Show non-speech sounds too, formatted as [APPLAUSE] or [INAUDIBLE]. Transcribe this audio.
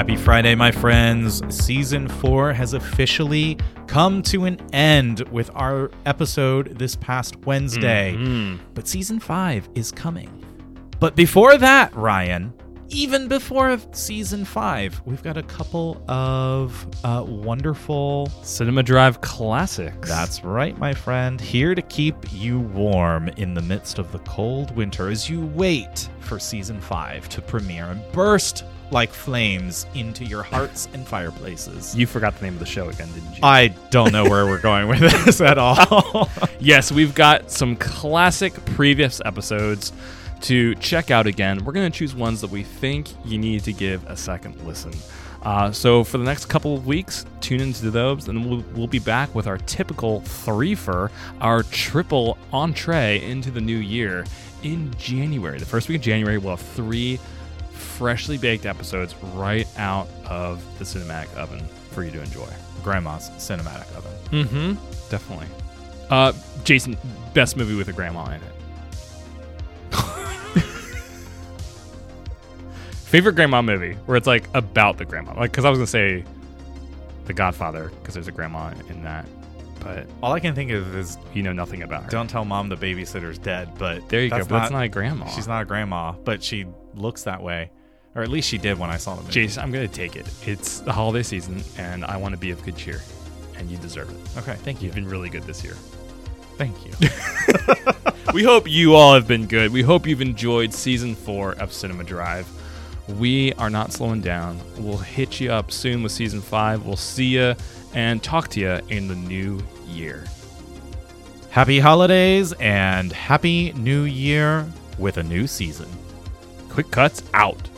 Happy Friday, my friends. Season four has officially come to an end with our episode this past Wednesday. But season five is coming. But before that, Ryan, even before season five, we've got a couple of uh, wonderful Cinema Drive classics. that's right, my friend. Here to keep you warm in the midst of the cold winter as you wait for season five to premiere and burst like flames into your hearts and fireplaces. you forgot the name of the show again, didn't you? I don't know where we're going with this at all. [LAUGHS] yes, we've got some classic previous episodes to check out again. We're going to choose ones that we think you need to give a second listen. Uh, so for the next couple of weeks, tune into those, and we'll, we'll be back with our typical three-fer, our triple entree into the new year in January. The first week of January, we'll have three freshly baked episodes right out of the cinematic oven for you to enjoy. Grandma's cinematic oven. Mm-hmm. Definitely. Uh, Jason, best movie with a grandma in it. [LAUGHS] Favorite grandma movie where it's like about the grandma, like because I was gonna say The Godfather because there's a grandma in that, but All I can think of is you know nothing about her. don't tell mom the babysitter's dead, but there you go. But that's not a grandma. She's not a grandma, but she looks that way. Or at least she did when I saw the movie. Jason, I'm gonna take it. It's the holiday season, and I want to be of good cheer, and you deserve it. Okay, thank you. You've been really good this year. Thank you. [LAUGHS] we hope you all have been good. We hope you've enjoyed season four of Cinema Drive. We are not slowing down. We'll hit you up soon with season five. We'll see you and talk to you in the new year. Happy holidays and happy new year with a new season. Quick cuts out.